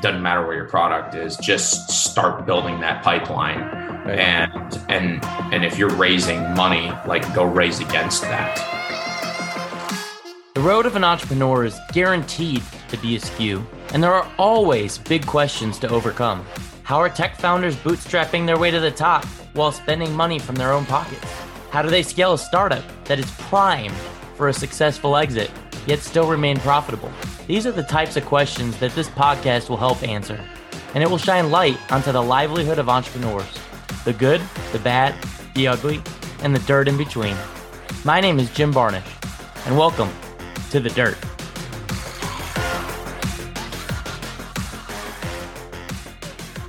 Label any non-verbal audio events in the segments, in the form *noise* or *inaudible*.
doesn't matter where your product is, just start building that pipeline. Right. And and and if you're raising money, like go raise against that. The road of an entrepreneur is guaranteed to be askew, and there are always big questions to overcome. How are tech founders bootstrapping their way to the top while spending money from their own pockets? How do they scale a startup that is primed for a successful exit, yet still remain profitable? These are the types of questions that this podcast will help answer, and it will shine light onto the livelihood of entrepreneurs the good, the bad, the ugly, and the dirt in between. My name is Jim Barnish, and welcome to The Dirt.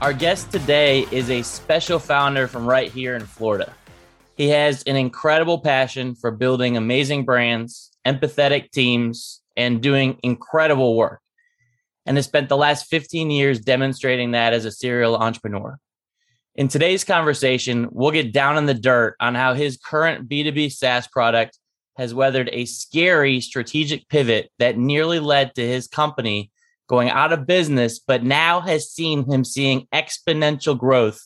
Our guest today is a special founder from right here in Florida. He has an incredible passion for building amazing brands, empathetic teams, and doing incredible work and has spent the last 15 years demonstrating that as a serial entrepreneur. In today's conversation, we'll get down in the dirt on how his current B2B SaaS product has weathered a scary strategic pivot that nearly led to his company going out of business, but now has seen him seeing exponential growth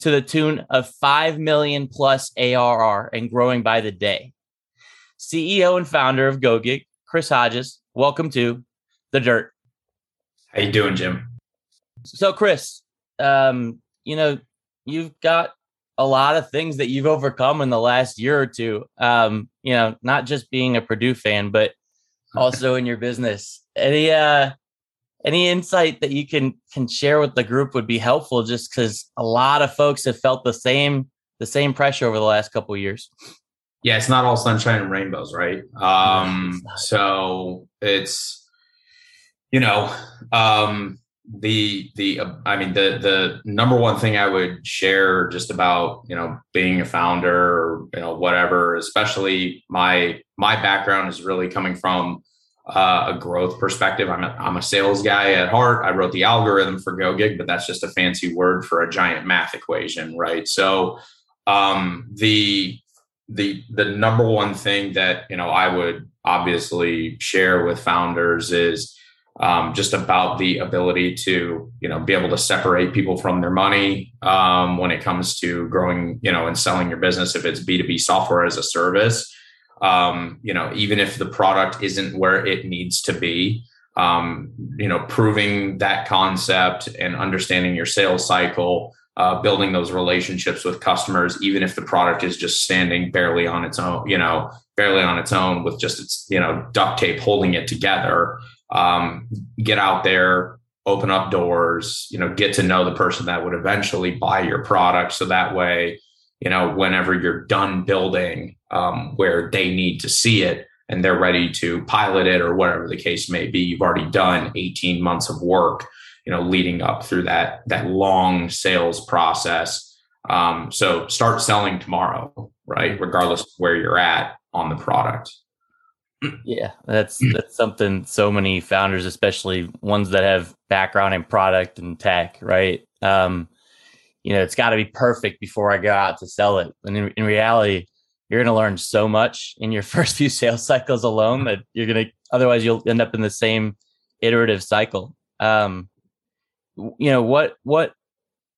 to the tune of 5 million plus ARR and growing by the day. CEO and founder of GoGig, Chris Hodges. Welcome to the Dirt. How you doing, Jim? So, Chris, um, you know, you've got a lot of things that you've overcome in the last year or two. Um, you know, not just being a Purdue fan, but *laughs* also in your business. Any uh any insight that you can can share with the group would be helpful just because a lot of folks have felt the same the same pressure over the last couple years yeah, it's not all sunshine and rainbows, right? Um, so it's you know um, the the uh, I mean the the number one thing I would share just about you know being a founder or you know whatever, especially my my background is really coming from uh, a growth perspective. I'm a, I'm a sales guy at heart. I wrote the algorithm for GoGig, but that's just a fancy word for a giant math equation, right? So um, the the the number one thing that you know I would obviously share with founders is um, just about the ability to you know be able to separate people from their money um, when it comes to growing you know and selling your business if it's b2b software as a service. Um, you know even if the product isn't where it needs to be um, you know proving that concept and understanding your sales cycle uh, building those relationships with customers, even if the product is just standing barely on its own, you know, barely on its own with just its, you know, duct tape holding it together. Um, get out there, open up doors, you know, get to know the person that would eventually buy your product. So that way, you know, whenever you're done building um, where they need to see it and they're ready to pilot it or whatever the case may be, you've already done 18 months of work you know leading up through that that long sales process. Um, so start selling tomorrow right regardless of where you're at on the product. Yeah that's that's something so many founders especially ones that have background in product and tech right? Um, you know it's got to be perfect before i go out to sell it. And in, in reality you're going to learn so much in your *laughs* first few sales cycles alone that you're going to otherwise you'll end up in the same iterative cycle. Um, you know what what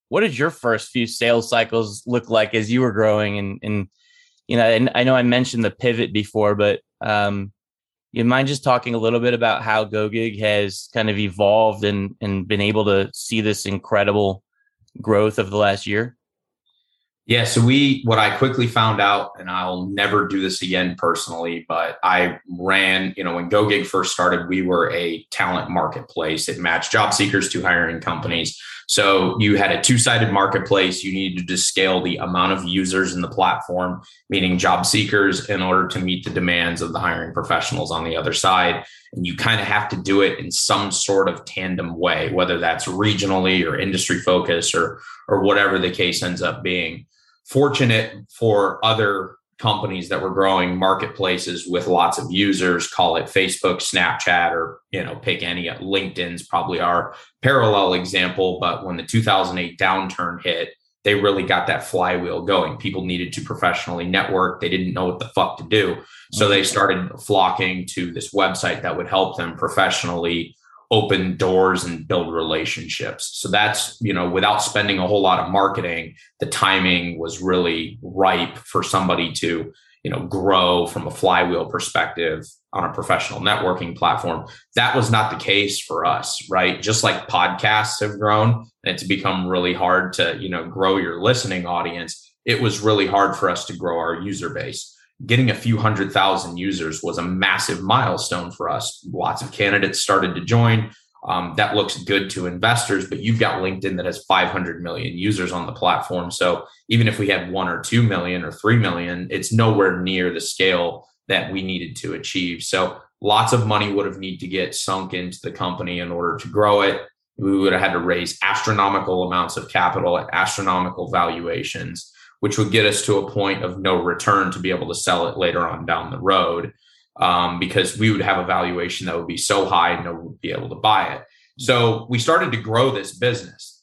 what did your first few sales cycles look like as you were growing and and you know and i know i mentioned the pivot before but um you mind just talking a little bit about how gogig has kind of evolved and and been able to see this incredible growth of the last year yeah. So we, what I quickly found out, and I'll never do this again personally, but I ran, you know, when GoGig first started, we were a talent marketplace. It matched job seekers to hiring companies. So you had a two sided marketplace. You needed to scale the amount of users in the platform, meaning job seekers, in order to meet the demands of the hiring professionals on the other side. And you kind of have to do it in some sort of tandem way, whether that's regionally or industry focus or, or whatever the case ends up being fortunate for other companies that were growing marketplaces with lots of users call it facebook snapchat or you know pick any linkedin's probably our parallel example but when the 2008 downturn hit they really got that flywheel going. People needed to professionally network. They didn't know what the fuck to do. So they mm-hmm. started flocking to this website that would help them professionally open doors and build relationships. So that's, you know, without spending a whole lot of marketing, the timing was really ripe for somebody to, you know, grow from a flywheel perspective on a professional networking platform. That was not the case for us, right? Just like podcasts have grown and it's become really hard to, you know, grow your listening audience, it was really hard for us to grow our user base getting a few hundred thousand users was a massive milestone for us. Lots of candidates started to join. Um, that looks good to investors, but you've got LinkedIn that has 500 million users on the platform. So even if we had one or 2 million or 3 million, it's nowhere near the scale that we needed to achieve. So lots of money would have need to get sunk into the company in order to grow it. We would have had to raise astronomical amounts of capital at astronomical valuations which would get us to a point of no return to be able to sell it later on down the road um, because we would have a valuation that would be so high no one would be able to buy it. So we started to grow this business.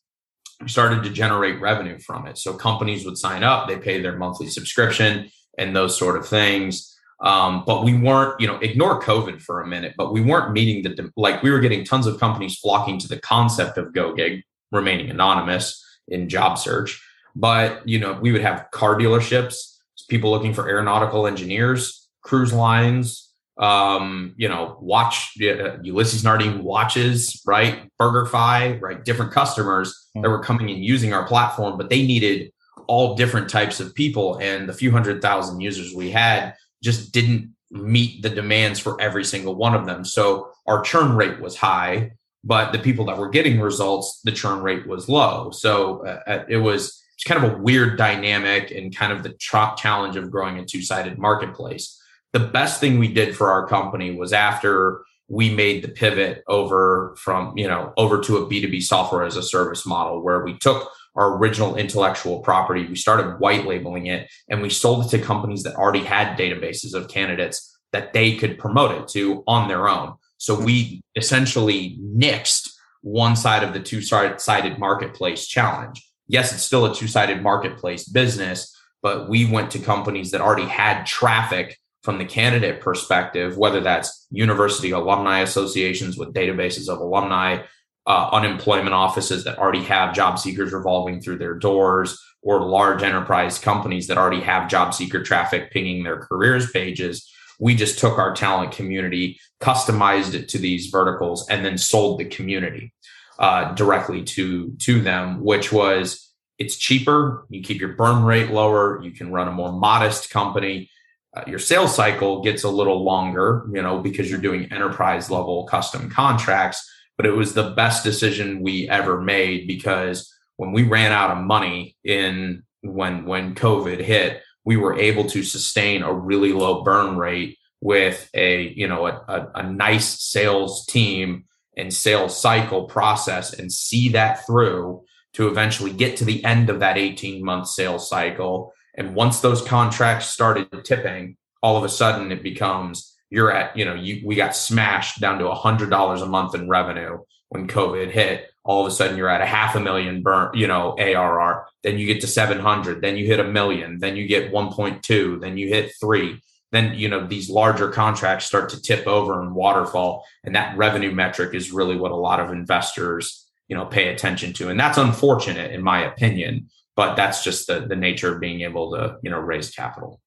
We started to generate revenue from it. So companies would sign up, they pay their monthly subscription and those sort of things. Um, but we weren't, you know, ignore COVID for a minute, but we weren't meeting the, like we were getting tons of companies flocking to the concept of GoGig, remaining anonymous in job search but you know, we would have car dealerships, people looking for aeronautical engineers, cruise lines, um, you know, watch uh, Ulysses Nardine watches, right? BurgerFi, right? Different customers mm-hmm. that were coming and using our platform, but they needed all different types of people. And the few hundred thousand users we had just didn't meet the demands for every single one of them. So our churn rate was high, but the people that were getting results, the churn rate was low. So uh, uh it was it's kind of a weird dynamic and kind of the tra- challenge of growing a two-sided marketplace. The best thing we did for our company was after we made the pivot over from, you know, over to a B2B software as a service model where we took our original intellectual property, we started white labeling it and we sold it to companies that already had databases of candidates that they could promote it to on their own. So we essentially nixed one side of the two sided marketplace challenge yes, it's still a two sided marketplace business, but we went to companies that already had traffic from the candidate perspective, whether that's university alumni associations with databases of alumni, uh, unemployment offices that already have job seekers revolving through their doors, or large enterprise companies that already have job seeker traffic pinging their careers pages. We just took our talent community, customized it to these verticals, and then sold the community uh, directly to to them, which was it's cheaper. You keep your burn rate lower. You can run a more modest company. Uh, your sales cycle gets a little longer, you know, because you're doing enterprise level custom contracts. But it was the best decision we ever made because when we ran out of money in when when COVID hit, we were able to sustain a really low burn rate with a you know a, a, a nice sales team and sales cycle process and see that through to eventually get to the end of that 18 month sales cycle. And once those contracts started tipping, all of a sudden it becomes you're at, you know, you, we got smashed down to a hundred dollars a month in revenue when COVID hit. All of a sudden you're at a half a million burn, you know, ARR. Then you get to 700, then you hit a million, then you get 1.2, then you hit three then you know these larger contracts start to tip over and waterfall and that revenue metric is really what a lot of investors you know pay attention to. And that's unfortunate in my opinion but that's just the the nature of being able to you know raise capital.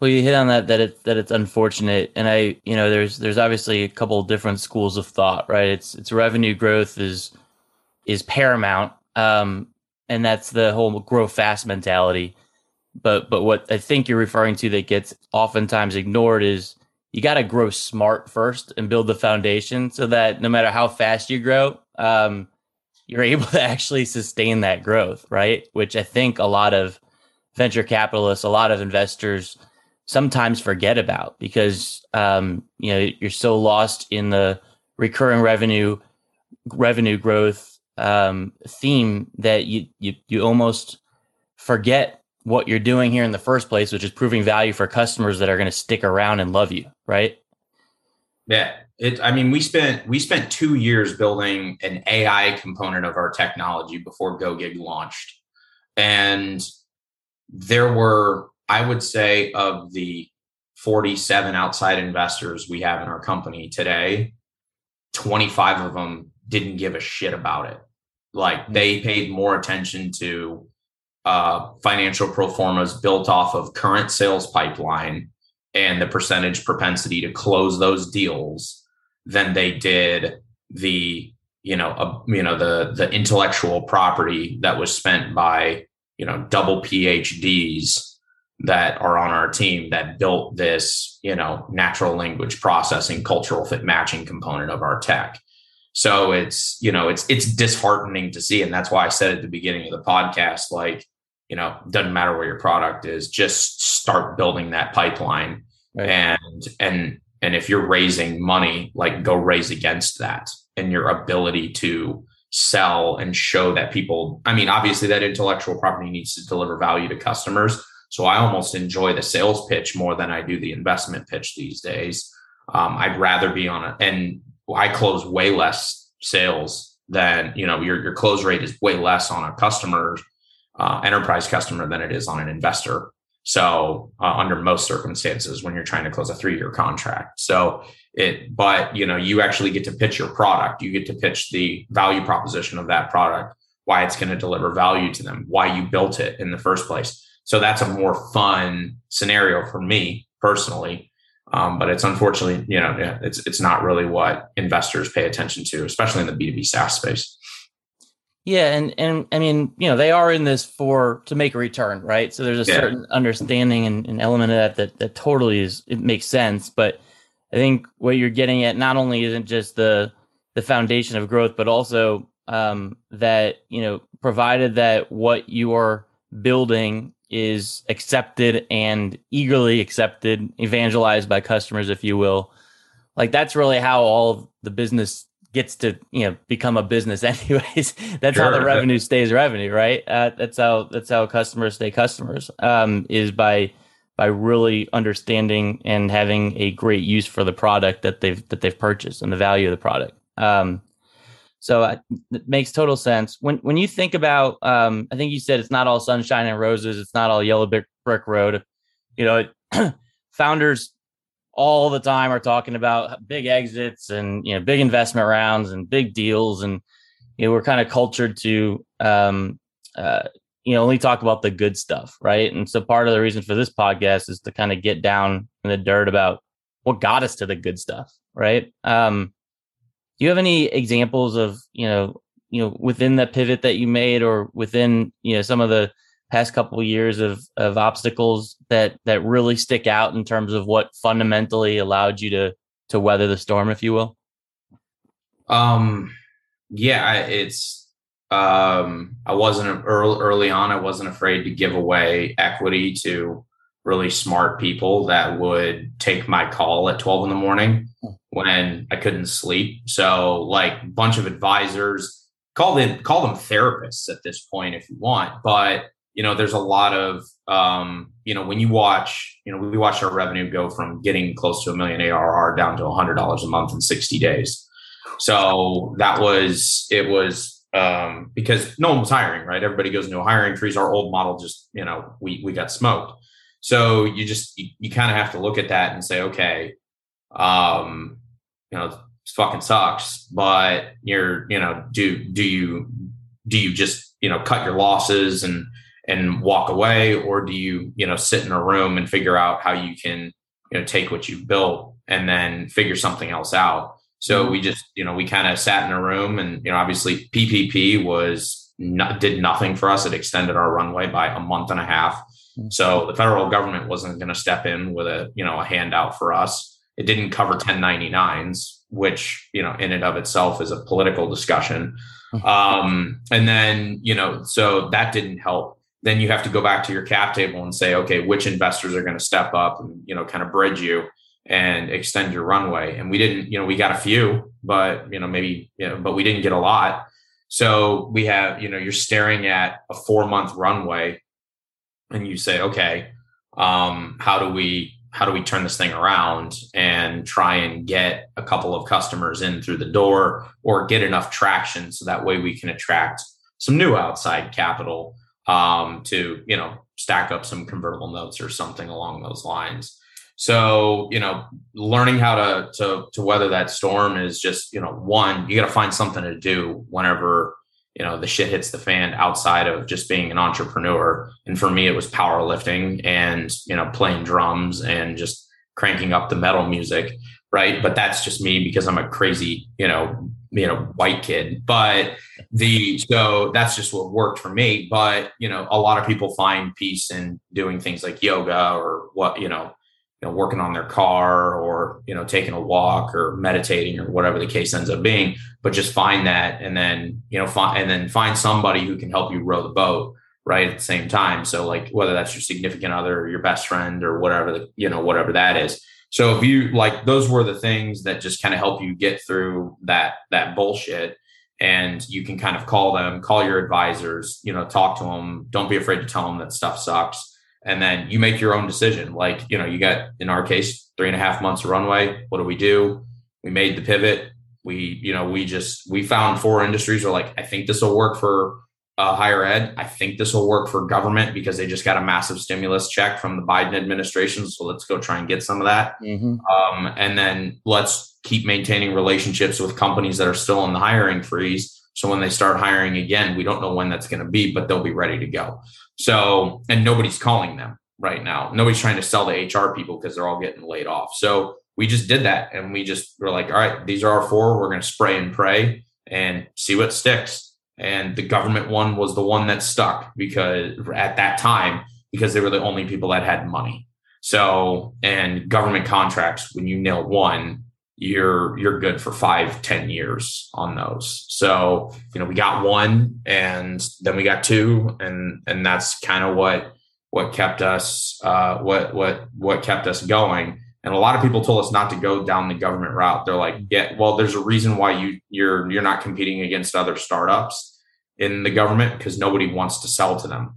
Well you hit on that that it's that it's unfortunate. And i you know there's there's obviously a couple different schools of thought right? It's it's revenue growth is is paramount. Um and that's the whole grow fast mentality but but what I think you're referring to that gets oftentimes ignored is you got to grow smart first and build the foundation so that no matter how fast you grow, um, you're *laughs* able to actually sustain that growth, right? Which I think a lot of venture capitalists, a lot of investors sometimes forget about because um, you know you're so lost in the recurring revenue revenue growth um, theme that you you you almost forget what you're doing here in the first place, which is proving value for customers that are going to stick around and love you, right? Yeah. It, I mean, we spent we spent two years building an AI component of our technology before GoGig launched, and there were, I would say, of the 47 outside investors we have in our company today, 25 of them didn't give a shit about it. Like mm. they paid more attention to uh, financial pro formas built off of current sales pipeline and the percentage propensity to close those deals than they did the you know a, you know the the intellectual property that was spent by you know double PhDs that are on our team that built this you know natural language processing cultural fit matching component of our tech so it's you know it's it's disheartening to see. And that's why I said at the beginning of the podcast like you know doesn't matter where your product is just start building that pipeline. Right. and and and if you're raising money like go raise against that and your ability to sell and show that people i mean obviously that intellectual property needs to deliver value to customers. So i almost enjoy the sales pitch more than i do the investment pitch these days. Um, i'd rather be on it and i close way less sales than you know your, your close rate is way less on a customer uh, enterprise customer than it is on an investor. So uh, under most circumstances when you're trying to close a three year contract. So it but you know you actually get to pitch your product. You get to pitch the value proposition of that product why it's going to deliver value to them why you built it in the first place. So that's a more fun scenario for me personally um, but it's unfortunately you know it's it's not really what investors pay attention to especially in the b2b saas space yeah, and and I mean, you know, they are in this for to make a return, right? So there's a yeah. certain understanding and, and element of that, that that totally is it makes sense. But I think what you're getting at not only isn't just the the foundation of growth, but also um, that you know, provided that what you are building is accepted and eagerly accepted, evangelized by customers, if you will. Like that's really how all the business gets to you know become a business *laughs* anyways that's sure. how the revenue stays revenue right uh, that's how that's how customers stay customers um, is by by really understanding and having a great use for the product that they've that they've purchased and the value of the product um, so uh, it makes total sense. When when you think about um, i think you said it's not all sunshine and roses it's not all yellow brick, brick road. You know *clears throat* founders all the time are talking about big exits and you know big investment rounds and big deals and you know we're kind of cultured to um uh you know only talk about the good stuff right? And so part of the reason for this podcast is to kind of get down in the dirt about what got us to the good stuff right? Um do you have any examples of you know you know within the pivot that you made or within you know some of the past couple of years of of obstacles that that really stick out in terms of what fundamentally allowed you to to weather the storm, if you will? Um, yeah, it's um, I wasn't early early on. I wasn't afraid to give away equity to really smart people that would take my call at 12 in the morning. When I couldn't sleep. So like a bunch of advisors, call them call them therapists at this point if you want, but you know, there's a lot of, um, you know, when you watch, you know, we watched our revenue go from getting close to a million ARR down to a hundred dollars a month in 60 days. So that was, it was, um, because no one was hiring, right? Everybody goes into hiring freeze. Our old model just, you know, we, we got smoked. So you just, you, you kind of have to look at that and say, okay, um, you know, it fucking sucks, but you're, you know, do, do you, do you just, you know, cut your losses and, and walk away? Or do you you know sit in a room and figure out how you can you know take what you've built and then figure something else out? So mm-hmm. we just you know we kind of sat in a room and you know obviously ppp was not, did nothing for us. It extended our runway by a month and a half. Mm-hmm. so the federal government wasn't going to step in with a you know a handout for us it didn't cover 1099s which you know in and of itself is a political discussion mm-hmm. um, and then you know so that didn't help then you have to go back to your cap table and say, okay, which investors are going to step up and, you know, kind of bridge you and extend your runway. And we didn't, you know, we got a few, but, you know, maybe, you know, but we didn't get a lot. So we have, you know, you're staring at a four month runway and you say, okay, um, how do we, how do we turn this thing around and try and get a couple of customers in through the door or get enough traction so that way we can attract some new outside capital um, to you know stack up some convertible notes or something along those lines. So, you know, learning how to to to weather that storm is just, you know, one, you got to find something to do whenever, you know, the shit hits the fan outside of just being an entrepreneur. And for me it was powerlifting and, you know, playing drums and just cranking up the metal music, right? But that's just me because I'm a crazy, you know, you know, white kid. But the so that's just what worked for me. But you know, a lot of people find peace in doing things like yoga or what you know, you know, working on their car or you know, taking a walk or meditating or whatever the case ends up being. But just find that, and then you know, find and then find somebody who can help you row the boat right at the same time. So like whether that's your significant other, or your best friend, or whatever the you know whatever that is so if you like those were the things that just kind of help you get through that that bullshit and you can kind of call them, call your advisors, you know, talk to them. Don't be afraid to tell them that stuff sucks. And then you make your own decision. Like, you know, you got in our case, three and a half months of runway. What do we do? We made the pivot. We, you know, we just we found four industries are like, I think this will work for uh, higher ed. I think this will work for government because they just got a massive stimulus check from the Biden administration. So let's go try and get some of that. Mm-hmm. Um, and then let's keep maintaining relationships with companies that are still in the hiring freeze. So when they start hiring again, we don't know when that's going to be, but they'll be ready to go. So, and nobody's calling them right now. Nobody's trying to sell to HR people because they're all getting laid off. So we just did that and we just were like, all right, these are our four. We're going to spray and pray and see what sticks. And the government one was the one that stuck because at that time because they were the only people that had money. So and government contracts when you nail one you're you're good for five ten years on those. So you know we got one and then we got two and and that's kind of what what kept us uh what what what kept us going and a lot of people told us not to go down the government route they're like yeah well there's a reason why you you're you're not competing against other startups in the government because nobody wants to sell to them.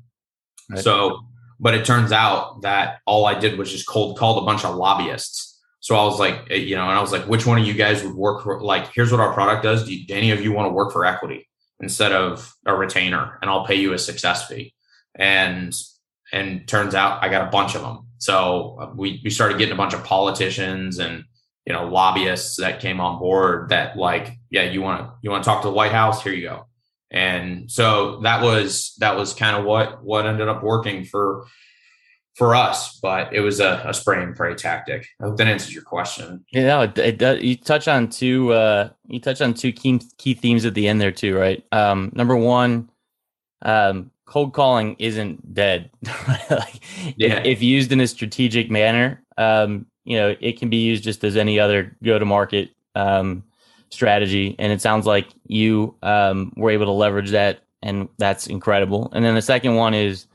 Right. So, but it turns out that all I did was just cold called a bunch of lobbyists. So I was like, eh, you know, and I was like, which one of you guys would work for? Like, here's what our product does. Do, you, do any of you want to work for equity instead of a retainer? And I'll pay you a success fee. And and turns out I got a bunch of them. So uh, we we started getting a bunch of politicians and you know lobbyists that came on board that like, yeah, you want to you want to talk to the White House? Here you go. And so that was that was kind of what what ended up working for for us but it was a, a spray and pray tactic. I hope that answers your question. Yeah no, it, it does you touch on two uh you touch on two key key themes at the end there too right? Um number one um cold calling isn't dead *laughs* like, yeah. if, if used in a strategic manner um you know it can be used just as any other go to market um strategy, and it sounds like you um, were able to leverage that, and that's incredible. And then the second one is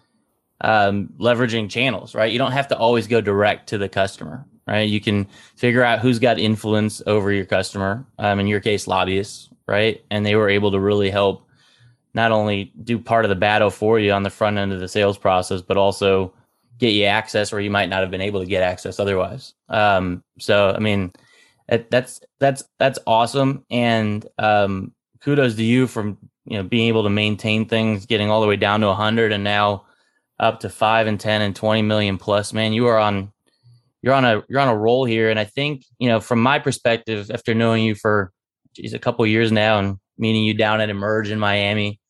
um, leveraging channels, right? You don't have to always go direct to the customer, right? You can figure out who's got influence over your customer. Um, in your case, lobbyists, right? And they were able to really help not only do part of the battle for you on the front end of the sales process, but also get you access where you might not have been able to get access otherwise. Um, so, I mean, that's that's that's awesome. And um, kudos to you from you know being able to maintain things getting all the way down to 100 and now up to 5 and 10 and 20 million plus. Man you are on you're on a you're on a roll here. And i think you know from my perspective after knowing you for geez, a couple years now and meeting you down at eMerge in miami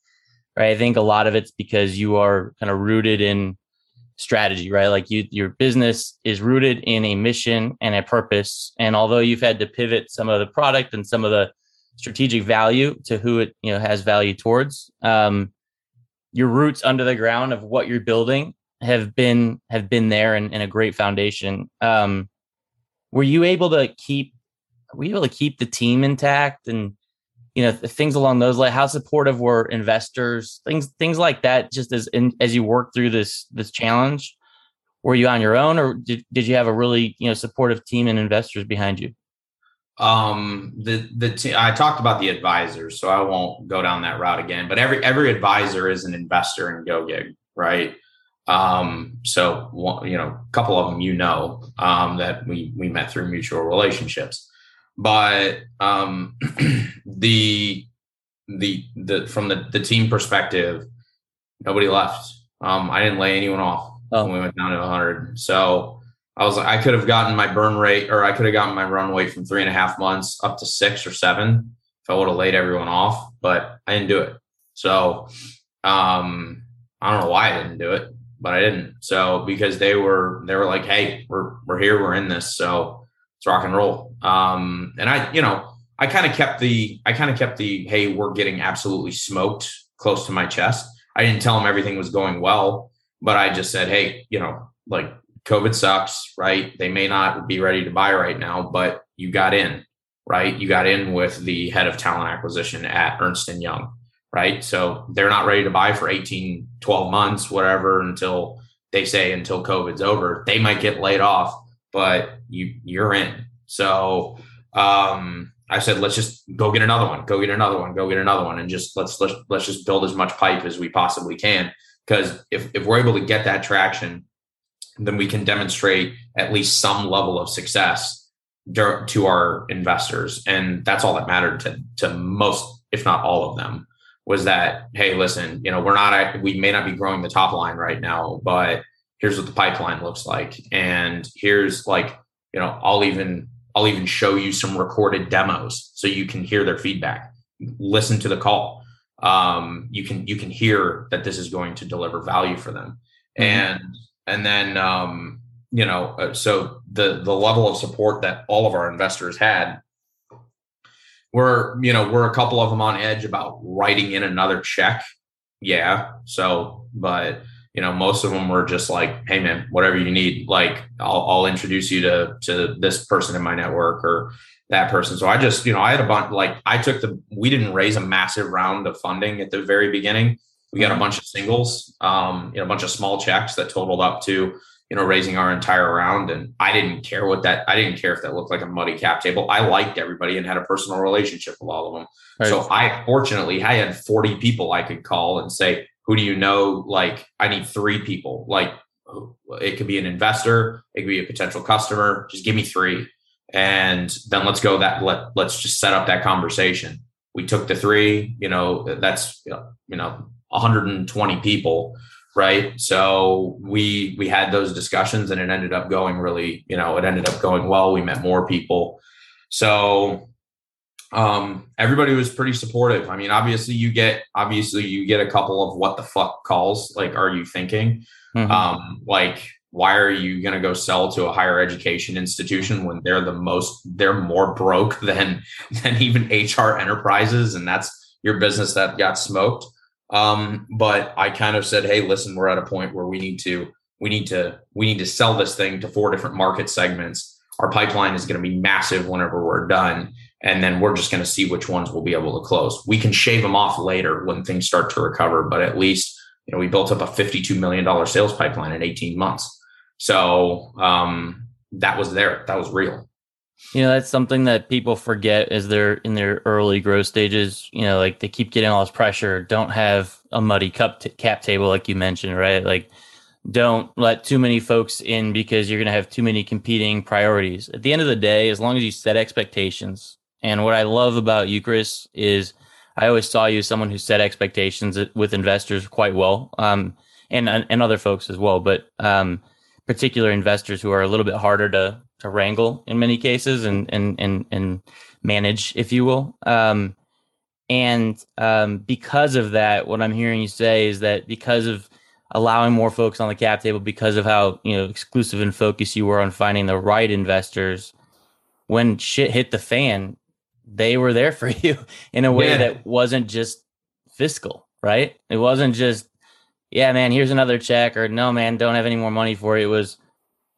right i think a lot of it's because you are kind of rooted in strategy, right? Like you, your business is rooted in a mission and a purpose. And although you've had to pivot some of the product and some of the strategic value to who it you know has value towards, um, your roots under the ground of what you're building have been have been there and, and a great foundation. Um, were you able to keep? Were you able to keep the team intact and you know things along those like how supportive were investors things things like that just as in, as you work through this this challenge? Were you on your own or did, did you have a really you know supportive team and investors behind you? Um the the t- i talked about the advisors so i won't go down that route again but every every advisor is an investor in gig right? Um so you know a couple of them you know um that we we met through mutual relationships but um, *clears throat* the the the from the the team perspective, nobody left. Um, I didn't lay anyone off oh. when we went down to 100. So I was like, I could have gotten my burn rate or I could have gotten my runway from three and a half months up to six or seven if I would have laid everyone off, but I didn't do it. So um, I don't know why I didn't do it, but I didn't. So because they were they were like, hey, we're we're here, we're in this, so it's rock and roll. Um, and I, you know, I kind of kept the I kind of kept the hey, we're getting absolutely smoked close to my chest. I didn't tell them everything was going well, but I just said, hey, you know, like COVID sucks, right? They may not be ready to buy right now, but you got in, right? You got in with the head of talent acquisition at Ernst and Young, right? So they're not ready to buy for 18, 12 months, whatever, until they say until COVID's over. They might get laid off, but you you're in. So um I said, let's just go get another one, go get another one, go get another one, and just let's let's let's just build as much pipe as we possibly can. Because if if we're able to get that traction, then we can demonstrate at least some level of success to our investors, and that's all that mattered to to most, if not all of them, was that hey, listen, you know, we're not we may not be growing the top line right now, but here's what the pipeline looks like, and here's like you know, I'll even I'll even show you some recorded demos so you can hear their feedback. Listen to the call. Um, you can you can hear that this is going to deliver value for them, mm-hmm. and and then um, you know uh, so the the level of support that all of our investors had we're you know we're a couple of them on edge about writing in another check yeah so but you know, most of them were just like, "Hey, man, whatever you need, like, I'll, I'll introduce you to to this person in my network or that person." So I just, you know, I had a bunch. Like, I took the. We didn't raise a massive round of funding at the very beginning. We got a bunch of singles, um, you know, a bunch of small checks that totaled up to, you know, raising our entire round. And I didn't care what that. I didn't care if that looked like a muddy cap table. I liked everybody and had a personal relationship with all of them. Right. So I fortunately I had 40 people I could call and say, who do you know? Like, I need three people. Like, it could be an investor, it could be a potential customer. Just give me three, and then let's go. That let let's just set up that conversation. We took the three. You know, that's you know 120 people, right? So we we had those discussions, and it ended up going really. You know, it ended up going well. We met more people. So um, everybody was pretty supportive. I mean, obviously you get obviously you get a couple of what the fuck calls. Like, are you thinking? Mm-hmm. Um, like, why are you going to go sell to a higher education institution when they're the most they're more broke *laughs* than than even HR enterprises, and that's your business that got smoked. Um, but I kind of said, hey, listen, we're at a point where we need to we need to we need to sell this thing to four different market segments. Our pipeline is going to be massive whenever we're done and then we're just going to see which ones we'll be able to close. We can shave them off later when things start to recover, but at least you know we built up a fifty-two million dollar sales pipeline in eighteen months. So um, that was there. That was real. You know, that's something that people forget as they're in their early growth stages. You know, like they keep getting all this pressure. Don't have a muddy cup t- cap table, like you mentioned, right? Like, don't let too many folks in because you're going to have too many competing priorities. At the end of the day, as long as you set expectations, and what I love about you, Chris, is I always saw you as someone who set expectations with investors quite well, um, and and other folks as well. But um, particular investors who are a little bit harder to to wrangle in many cases and and and and manage, if you will. Um, and um, because of that, what I'm hearing you say is that because of allowing more folks on the cap table, because of how you know exclusive and focused you were on finding the right investors, when shit hit the fan, they were there for *laughs* you in a way yeah. that wasn't just fiscal, right? It wasn't just, yeah, man, here's another check, or no, man, don't have any more money for you. It was,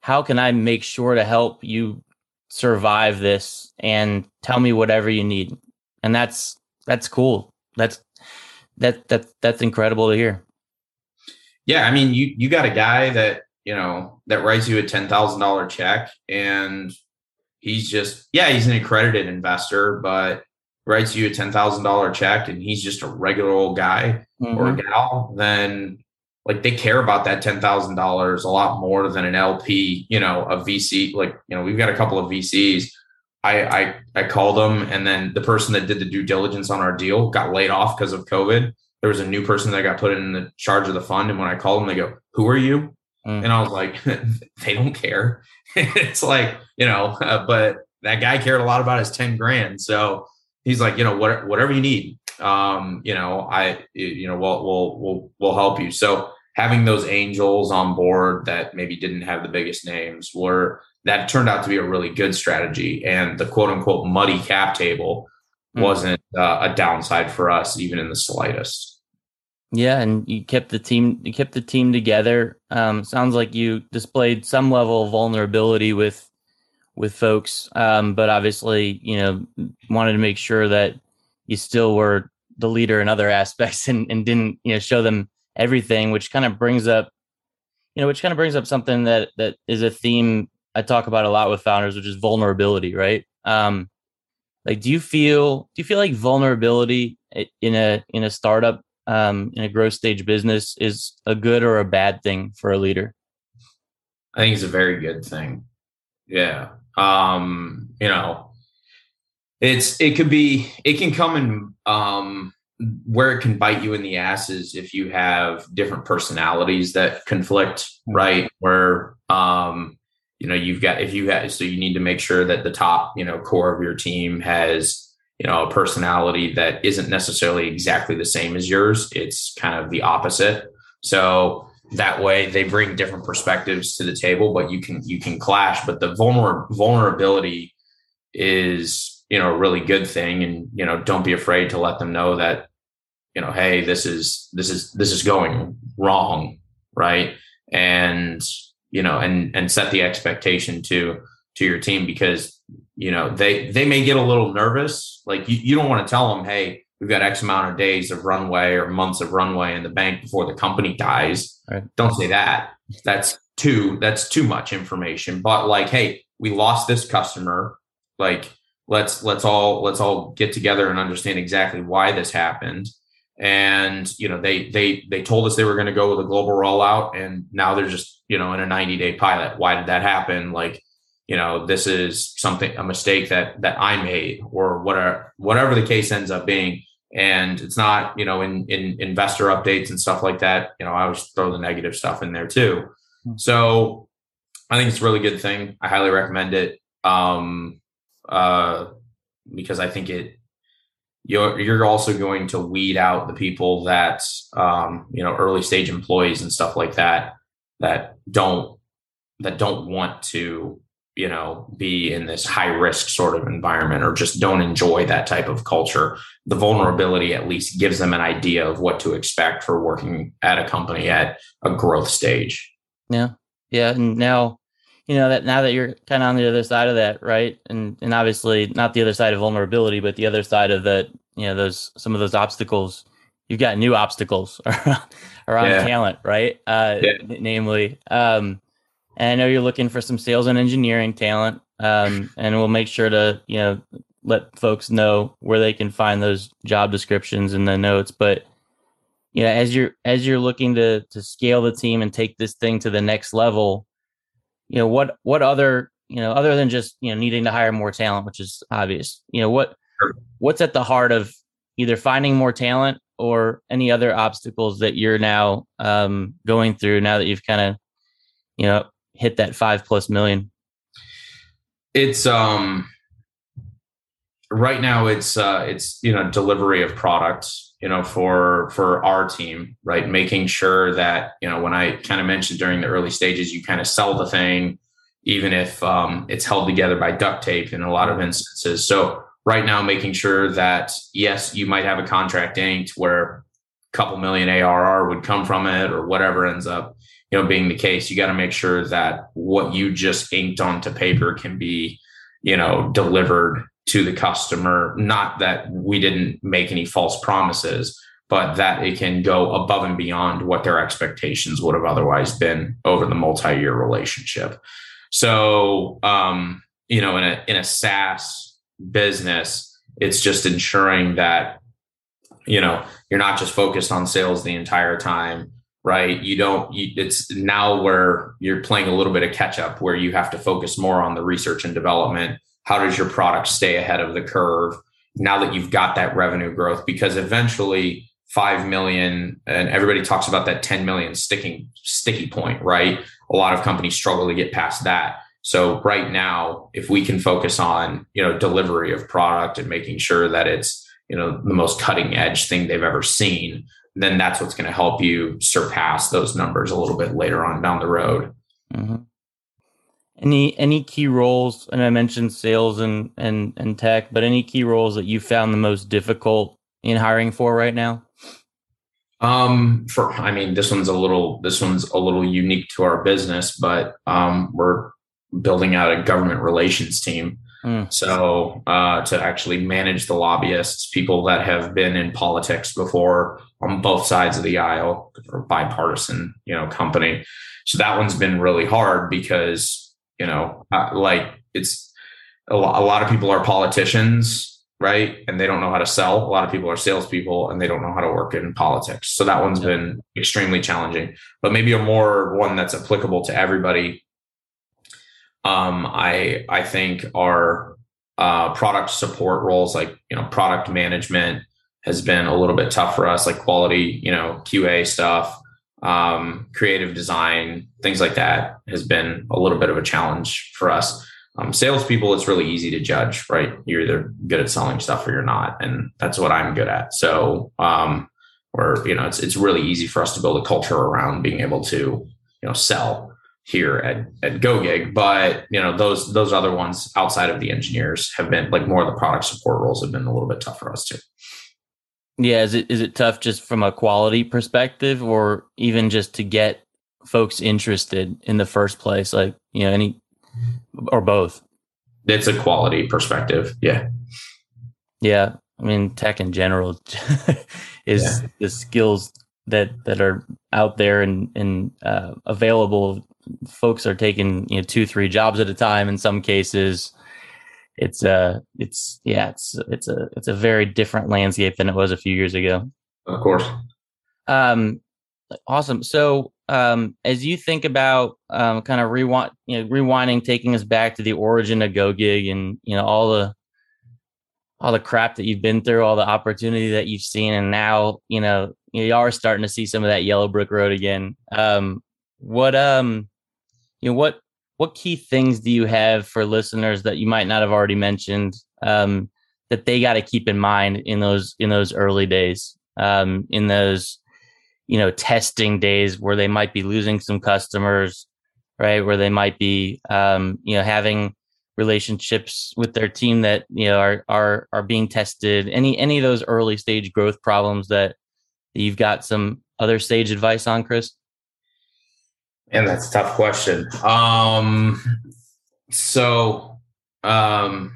how can I make sure to help you survive this and tell me whatever you need? And that's that's cool. That's that that that's incredible to hear. Yeah, I mean, you you got a guy that you know that writes you a ten thousand dollar check, and he's just yeah he's an accredited investor but writes you a $10,000 check and he's just a regular old guy mm-hmm. or a gal then like they care about that $10,000 a lot more than an LP, you know, a VC like, you know, we've got a couple of VCs. I I I called them and then the person that did the due diligence on our deal got laid off because of COVID. There was a new person that got put in the charge of the fund and when I called them they go, "Who are you?" Mm. And I was like, *laughs* they don't care. *laughs* it's like, you know, uh, but that guy cared a lot about his 10 grand. So he's like, you know, what, whatever you need, um, you know, I, you know, we'll, we'll, we'll, we'll help you. So having those angels on board that maybe didn't have the biggest names were, that turned out to be a really good strategy. And the quote unquote muddy cap table mm. wasn't uh, a downside for us, even in the slightest. Yeah, and you kept the team you kept the team together. Um, sounds like you displayed some level of vulnerability with with folks, um, but obviously, you know, wanted to make sure that you still were the leader in other *laughs* aspects and, and didn't you know show them everything, which kind of brings up, you know, which kind of brings up something that that is a theme I talk about a lot with founders, which is vulnerability, right? Um, like, do you feel do you feel like vulnerability in a in a startup um, in a growth stage business is a good or a bad thing for a leader? I think it's a very good thing. Yeah. Um, you know, it's it could be it can come in um where it can bite you in the asses if you have different personalities that conflict, mm-hmm. right? Where um, you know, you've got if you have so you need to make sure that the top, you know, core of your team has you know a personality that isn't necessarily exactly the same as yours. It's kind of the opposite. So that way they bring different perspectives to the table but you can you can clash. But the vulner- vulnerability is you know a really good thing. And you know don't be afraid to let them know that you know hey this is this is this is going wrong right? And you know and and set the expectation to to your team because you know they they may get a little nervous. Like you, you don't want to tell them hey we've got x amount of days of runway or months of runway in the bank before the company dies. Right. don't say that. That's too that's too much information. But like hey we lost this customer. Like let's let's all let's all get together and understand exactly why this happened. And you know they they they told us they were going to go with a global rollout and now they're just you know in a 90 day pilot. Why did that happen? Like you know this is something a mistake that that i made or whatever whatever the case ends up being. And it's not you know in in investor updates and stuff like that you know i always throw the negative stuff in there too. Hmm. so i think it's a really good thing. I highly recommend it. Um uh because i think it you're you're also going to weed out the people that um you know early stage employees and stuff like that that don't that don't want to you know, be in this high risk sort of environment or just don't enjoy that type of culture. The vulnerability at least gives them an idea of what to expect for working at a company at a growth stage. Yeah. Yeah. And now, you know, that now that you're kind of on the other side of that, right? And and obviously not the other side of vulnerability, but the other side of that, you know, those some of those obstacles, you've got new obstacles *laughs* around, around yeah. talent, right? Uh yeah. namely. Um and I know you're looking for some sales and engineering talent. Um, and we'll make sure to, you know, let folks know where they can find those job descriptions in the notes. But you know, as you're as you're looking to to scale the team and take this thing to the next level, you know, what what other, you know, other than just, you know, needing to hire more talent, which is obvious, you know, what what's at the heart of either finding more talent or any other obstacles that you're now um, going through now that you've kind of, you know, hit that five plus million? It's um right now it's uh it's you know delivery of products you know for for our team right making sure that you know when i kind of mentioned during the early stages you kind of sell the thing even if um, it's held together by duct tape in a lot of instances so right now making sure that yes you might have a contract inked where a couple million arr would come from it or whatever ends up you know being the case you got to make sure that what you just inked onto paper can be you know delivered to the customer. Not that we didn't make any false promises but that it can go above and beyond what their expectations would have otherwise been over the multi-year relationship. So um you know in a in a SaaS business it's just ensuring that you know you're not just focused on sales the entire time right? You don't, you, it's now where you're playing a little bit of catch up where you have to focus more on the research and development. How does your product stay ahead of the curve now that you've got that revenue growth? Because eventually 5 million and everybody talks about that 10 million sticking sticky point right a lot of companies struggle to get past that so right now if we can focus on you know delivery of product and making sure that it's you know the most cutting edge thing they've ever seen then that's what's going to help you surpass those numbers a little bit later on down the road mm-hmm. any any key roles and i mentioned sales and and and tech but any key roles that you found the most difficult in hiring for right now um, for I mean, this one's a little this one's a little unique to our business, but um, we're building out a government relations team. Mm. So uh, to actually manage the lobbyists, people that have been in politics before on both sides of the aisle, or bipartisan, you know, company. So that one's been really hard because you know, like it's a lot, a lot of people are politicians right? And they don't know how to sell. A lot of people are salespeople and they don't know how to work in politics. So that one's been extremely challenging. But maybe a more one that's applicable to everybody. Um, I I think our uh, product support roles, like you know, product management, has been a little bit tough for us. Like quality, you know, QA stuff, um, creative design, things like that has been a little bit of a challenge for us um, salespeople, it's really easy to judge, right? You're either good at selling stuff or you're not, and that's what I'm good at. So, um, or you know, it's it's really easy for us to build a culture around being able to, you know, sell here at at GoGig. But you know, those those other ones outside of the engineers have been like more of the product support roles have been a little bit tough for us too. Yeah, is it is it tough just from a quality perspective, or even just to get folks interested in the first place? Like, you know, any or both? It's a quality perspective. Yeah. Yeah. I mean, tech in general *laughs* is yeah. the skills that that are out there and and uh, available. Folks are taking you know two three jobs at a time in some cases. It's uh it's yeah it's it's a it's a very different landscape than it was a few years ago. Of course. Um, awesome. So um, as you think about um, kind of rewind, you know, rewinding, taking us back to the origin of GoGig and you know all the all the crap that you've been through, all the opportunity that you've seen, and now you know you are starting to see some of that yellow brick road again. Um, what um, you know what what key things do you have for listeners that you might not have already mentioned um, that they got to keep in mind in those in those early days, um, in those you know testing days where they might be losing some customers right? Where they might be um, you know having relationships with their team that you know are are are being tested. Any any of those early stage growth problems that you've got some other stage advice on chris and that's a tough question um so um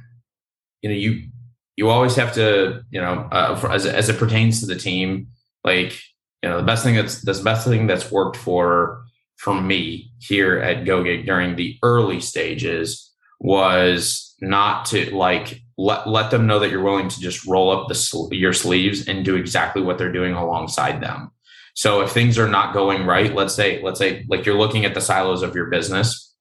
you know you you always have to you know uh, for, as, as it pertains to the team like you know the best thing that's the best thing that's worked for for me here at GoGig during the early stages was not to like let let them know that you're willing to just roll up the your sleeves and do exactly what they're doing alongside them. So if things are not going right, let's say let's say like you're looking at the silos of your business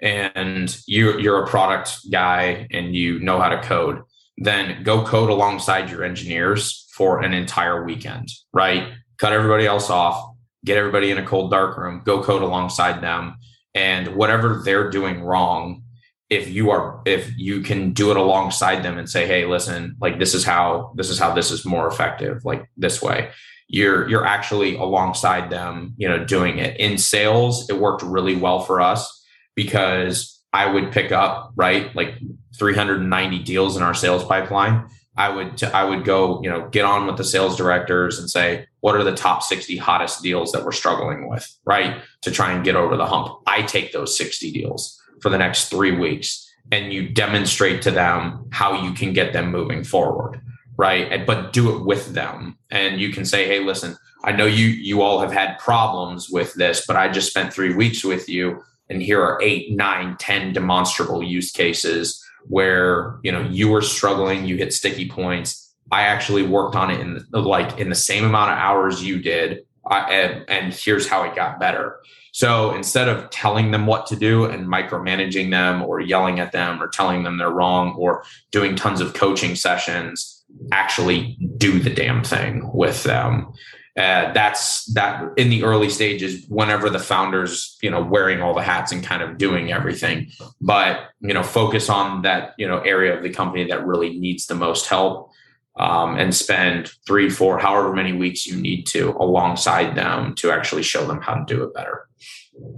and you you're a product guy and you know how to code, then go code alongside your engineers for an entire weekend, right? Cut everybody else off, get everybody in a cold dark room, go code alongside them. And whatever they're doing wrong, if you are if you can do it alongside them and say, hey, listen, like this is how this is how this is more effective, like this way. You're you're actually alongside them, you know, doing it. In sales, it worked really well for us because I would pick up, right, like 390 deals in our sales pipeline I would t- I would go, you know, get on with the sales directors and say, what are the top 60 hottest deals that we're struggling with, right? To try and get over the hump. I take those 60 deals for the next 3 weeks and you demonstrate to them how you can get them moving forward, right? But do it with them. And you can say, "Hey, listen, I know you you all have had problems with this, but I just spent 3 weeks with you and here are eight, nine, ten demonstrable use cases where you know you were struggling, you hit sticky points. I actually worked on it in like in the same amount of hours you did, I, and, and here's how it got better. So instead of telling them what to do and micromanaging them or yelling at them or telling them they're wrong or doing tons of coaching sessions, actually do the damn thing with them. Uh, that's that in the early stages whenever the founders you know wearing all the hats and kind of doing everything. But you know focus on that you know area of the company that really needs the most help um, and spend three four however many weeks you need to alongside them to actually show them how to do it better.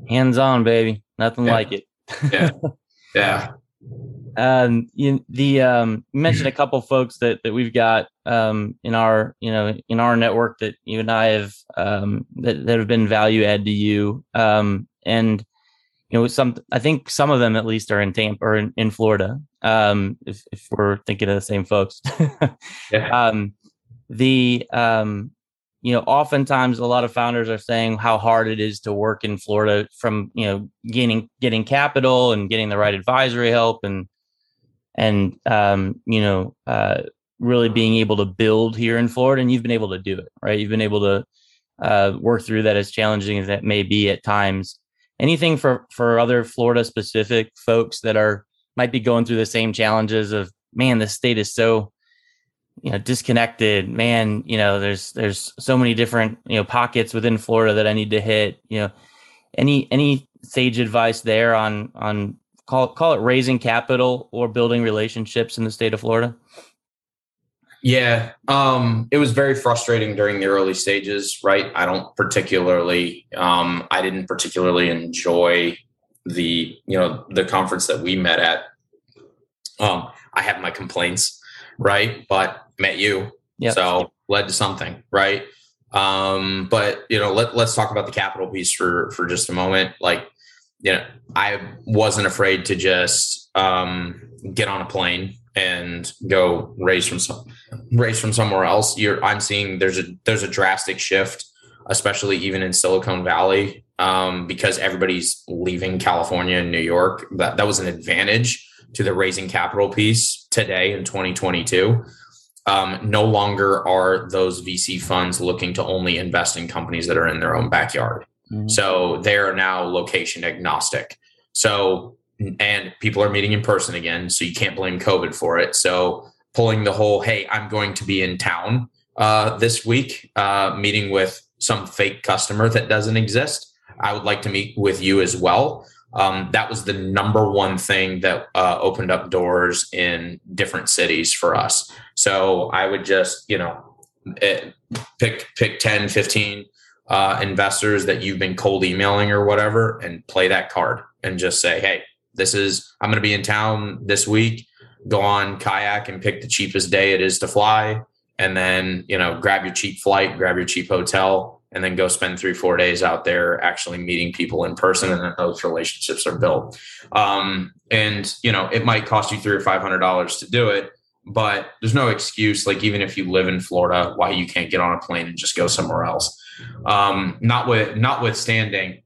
Hands on baby. Nothing yeah. like it. Yeah. *laughs* Yeah um, you, the um, you mentioned a couple folks that that we've got um, in our you know in our network that you and I have um, that that have been value add to you. Um, and you know some I think some of them at least are in Tampa or in, in Florida. Um, if if we're thinking of the same folks. *laughs* yeah. um, the um, you know, oftentimes a lot of founders are saying how hard it is to work in Florida from, you know, getting getting capital and getting the right advisory help and and um, you know, uh, really being able to build here in Florida. And you've been able to do it, right? You've been able to uh, work through that as challenging as that may be at times. Anything for for other Florida specific folks that are might be going through the same challenges of man, the state is so you know disconnected man you know there's there's so many different you know pockets within florida that i need to hit you know any any sage advice there on on call call it raising capital or building relationships in the state of florida yeah um it was very frustrating during the early stages right i don't particularly um i didn't particularly enjoy the you know the conference that we met at um i have my complaints right but met you. Yep. So led to something, right? Um, but you know, let, let's talk about the capital piece for for just a moment. Like, you know, I wasn't afraid to just um, get on a plane and go race from some raise from somewhere else. You're I'm seeing there's a there's a drastic shift, especially even in Silicon Valley, um, because everybody's leaving California and New York. That that was an advantage to the raising capital piece today in 2022 um, no longer are those VC funds looking to only invest in companies that are in their own backyard. Mm-hmm. So they are now location agnostic. So, and people are meeting in person again. So you can't blame COVID for it. So pulling the whole, hey, I'm going to be in town uh, this week, uh, meeting with some fake customer that doesn't exist. I would like to meet with you as well um, that was the number one thing that uh, opened up doors in different cities for us. So I would just, you know, eh, pick pick 10, 15 uh, investors that you've been cold emailing or whatever and play that card and just say, hey, this is, I'm going to be in town this week. Go on kayak and pick the cheapest day it is to fly. And then, you know, grab your cheap flight, grab your cheap hotel, and then go spend three four days out there actually meeting people in person and then those relationships are built um, and you know it might cost you three or five hundred dollars to do it but there's no excuse like even if you live in florida why you can't get on a plane and just go somewhere else um, not with notwithstanding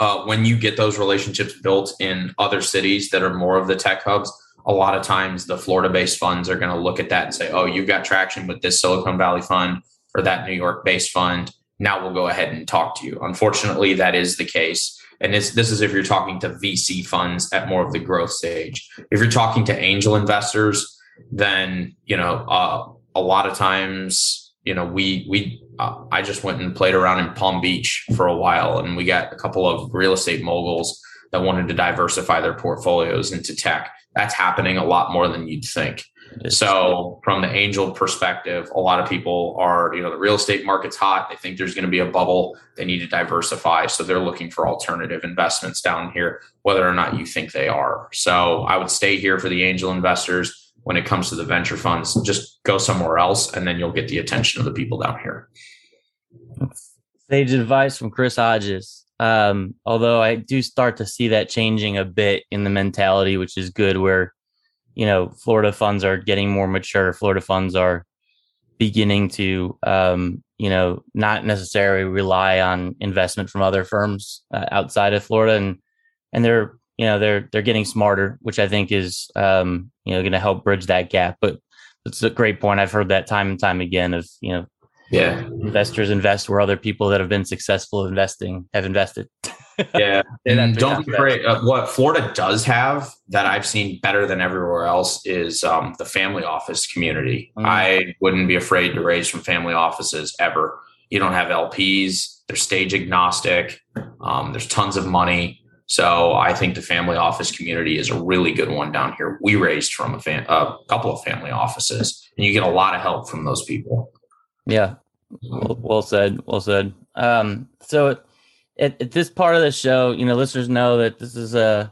uh, when you get those relationships built in other cities that are more of the tech hubs a lot of times the florida based funds are going to look at that and say oh you've got traction with this silicon valley fund or that new york based fund now we'll go ahead and talk to you. Unfortunately, that is the case. And this, this is if you're talking to VC funds at more of the growth stage. If you're talking to angel investors, then, you know, uh, a lot of times, you know, we, we, uh, I just went and played around in Palm Beach for a while and we got a couple of real estate moguls that wanted to diversify their portfolios into tech. That's happening a lot more than you'd think. So from the angel perspective, a lot of people are, you know, the real estate market's hot. They think there's going to be a bubble. They need to diversify. So they're looking for alternative investments down here, whether or not you think they are. So I would stay here for the angel investors. When it comes to the venture funds, just go somewhere else and then you'll get the attention of the people down here. Sage advice from Chris Hodges. Um, although I do start to see that changing a bit in the mentality, which is good, where you know, Florida funds are getting more mature. Florida funds are beginning to, um, you know, not necessarily rely on investment from other firms uh, outside of Florida, and and they're you know they're they're getting smarter, which I think is um, you know going to help bridge that gap. But it's a great point. I've heard that time and time again of you know, yeah, investors invest where other people that have been successful investing have invested. yeah, *laughs* and don't be afraid. Uh, what Florida does have that I've seen better than everywhere else is um, the family office community. Mm. I wouldn't be afraid to raise from family offices ever. You don't have LPs; they're stage agnostic. Um, there's tons of money. So I think the family office community is a really good one down here. We raised from a, fam- a couple of family offices, and you get a lot of help from those people. Yeah, well, well said. Well said. Um, so at, at, this part of the show, you know, listeners know that this is a uh,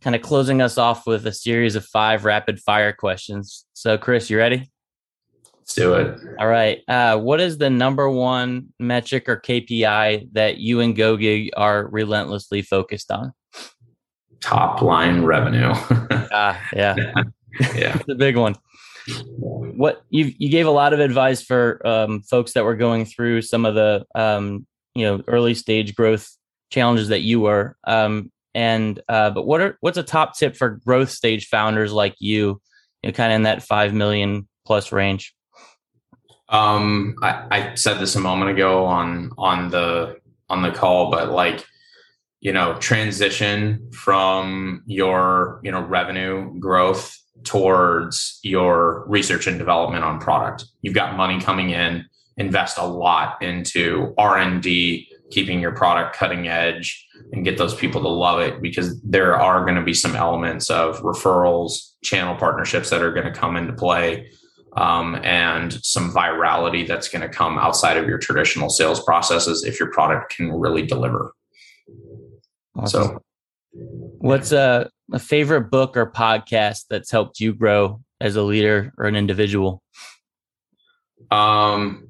kind of closing us off with a series of five rapid fire questions. So, Chris, you ready? Let's do it. All right. Uh, what is the number one metric or KPI that you and GoGig are relentlessly focused on? Top line revenue. *laughs* ah, yeah. *laughs* yeah. it's a big one. What you you gave a lot of advice for um, folks that were going through some of the um, you know early stage growth challenges that you were. Um, and uh, but what are what's a top tip for growth stage founders like you, you know, kind of in that five million plus range? Um, I, I said this a moment ago on on the on the call, but like you know, transition from your you know revenue growth towards your research and development on product. You've got money coming in, invest a lot into R&D, keeping your product cutting edge and get those people to love it because there are going to be some elements of referrals, channel partnerships that are going to come into play um, and some virality that's going to come outside of your traditional sales processes if your product can really deliver. Awesome. So, what's a, a favorite book or podcast that's helped you grow as a leader or an individual? Um,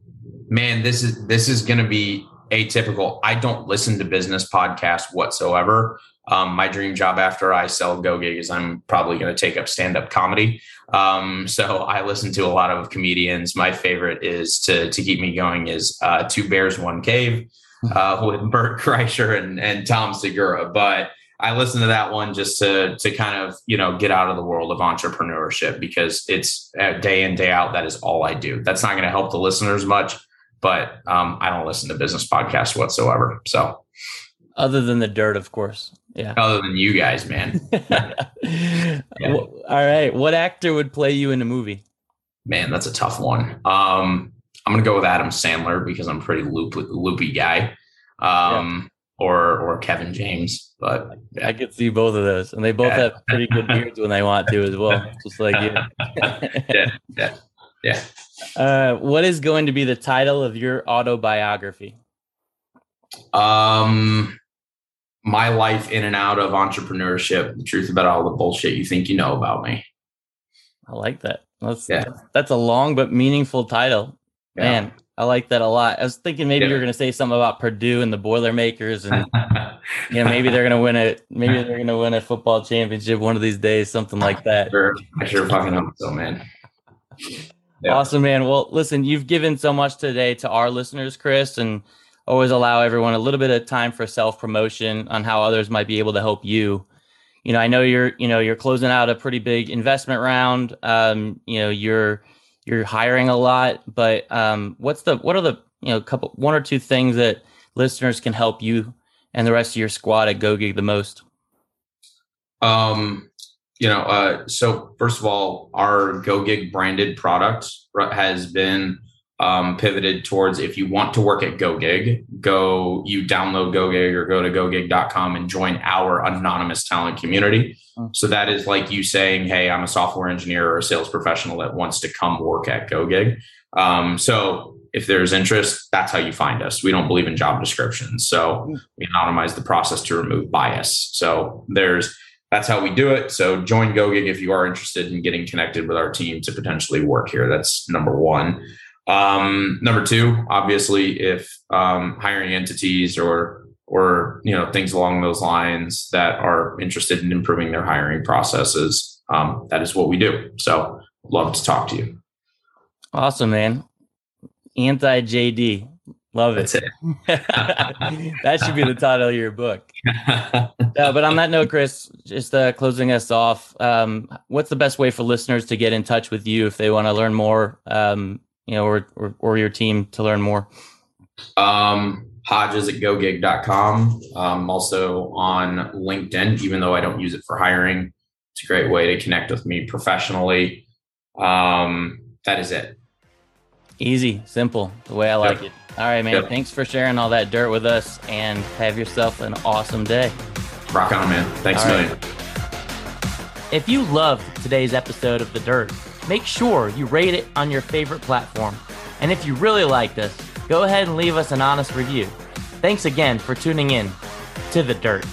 man, this is this is going to be atypical. I don't listen to business podcasts whatsoever. Um, my dream job after I sell GoGig is I'm probably going to take up stand up comedy. Um, so I listen to a lot of comedians. My favorite is to to keep me going is uh, Two Bears One Cave uh, *laughs* with Bert Kreischer and and Tom Segura. But I listen to that one just to to kind of you know get out of the world of entrepreneurship because it's uh, day in day out. That is all I do. That's not going to help the listeners much, but um, I don't listen to business podcasts whatsoever. So, other than the dirt, of course. Yeah. Other than you guys, man. *laughs* yeah. All right. What actor would play you in a movie? Man, that's a tough one. Um, I'm gonna go with Adam Sandler because I'm pretty loop, loopy guy. Um, yeah. or or Kevin James, but yeah. I could see both of those, and they both have pretty good beards when they want to as well, *laughs* just like you. yeah, yeah, yeah. Uh, what is going to be the title of your autobiography? Um, my life in and out of entrepreneurship, the truth about all the bullshit you think you know about me. I like that. That's yeah. that's a long but meaningful title. Yeah. Man, I like that a lot. I was thinking maybe yeah. you were going to say something about Purdue and the Boilermakers, and *laughs* you know maybe they're going to win a Maybe they're going to win a football championship one of these days, something like that. Sure. I sure fucking hope so, man. Yeah. Awesome, man. Well, listen, you've given so much today to our listeners, Chris, and always allow everyone a little bit of time for self promotion on how others might be able to help you. You know, I know you're, you know, you're closing out a pretty big investment round. Um, you know, you're you're hiring a lot, but um, what's the what are the you know couple one or two things that listeners can help you and the rest of your squad at GoGig the most? Um, you know, uh, so first of all, our GoGig branded product has been um, pivoted towards if you want to work at GoGig, go you download GoGig or go to gogig.com and join our anonymous talent community. Oh. So that is like you saying, "Hey, I'm a software engineer or a sales professional that wants to come work at GoGig." Um, so if there's interest, that's how you find us. We don't believe in job descriptions, so hmm. we anonymize the process to remove bias. So there's that's how we do it. So join GoGig if you are interested in getting connected with our team to potentially work here. That's number one. Um, number two, obviously, if um, hiring entities or or you know things along those lines that are interested in improving their hiring processes, um, that is what we do. So, love to talk to you. Awesome, man. Anti JD, love it. it. *laughs* that should be the title of your book. *laughs* uh, but on that note, Chris, just uh, closing us off, um, what's the best way for listeners to get in touch with you if they want to learn more um, you know, or, or, or your team to learn more? Um, Hodges at gogig.com. I'm also on LinkedIn, even though I don't use it for hiring. It's a great way to connect with me professionally. Um, that is it. Easy, simple, the way I like yep. it. All right, man. Yep. Thanks for sharing all that dirt with us and have yourself an awesome day. Rock on, man. Thanks, man. If you loved today's episode of The Dirt, make sure you rate it on your favorite platform. And if you really liked us, go ahead and leave us an honest review. Thanks again for tuning in to The Dirt.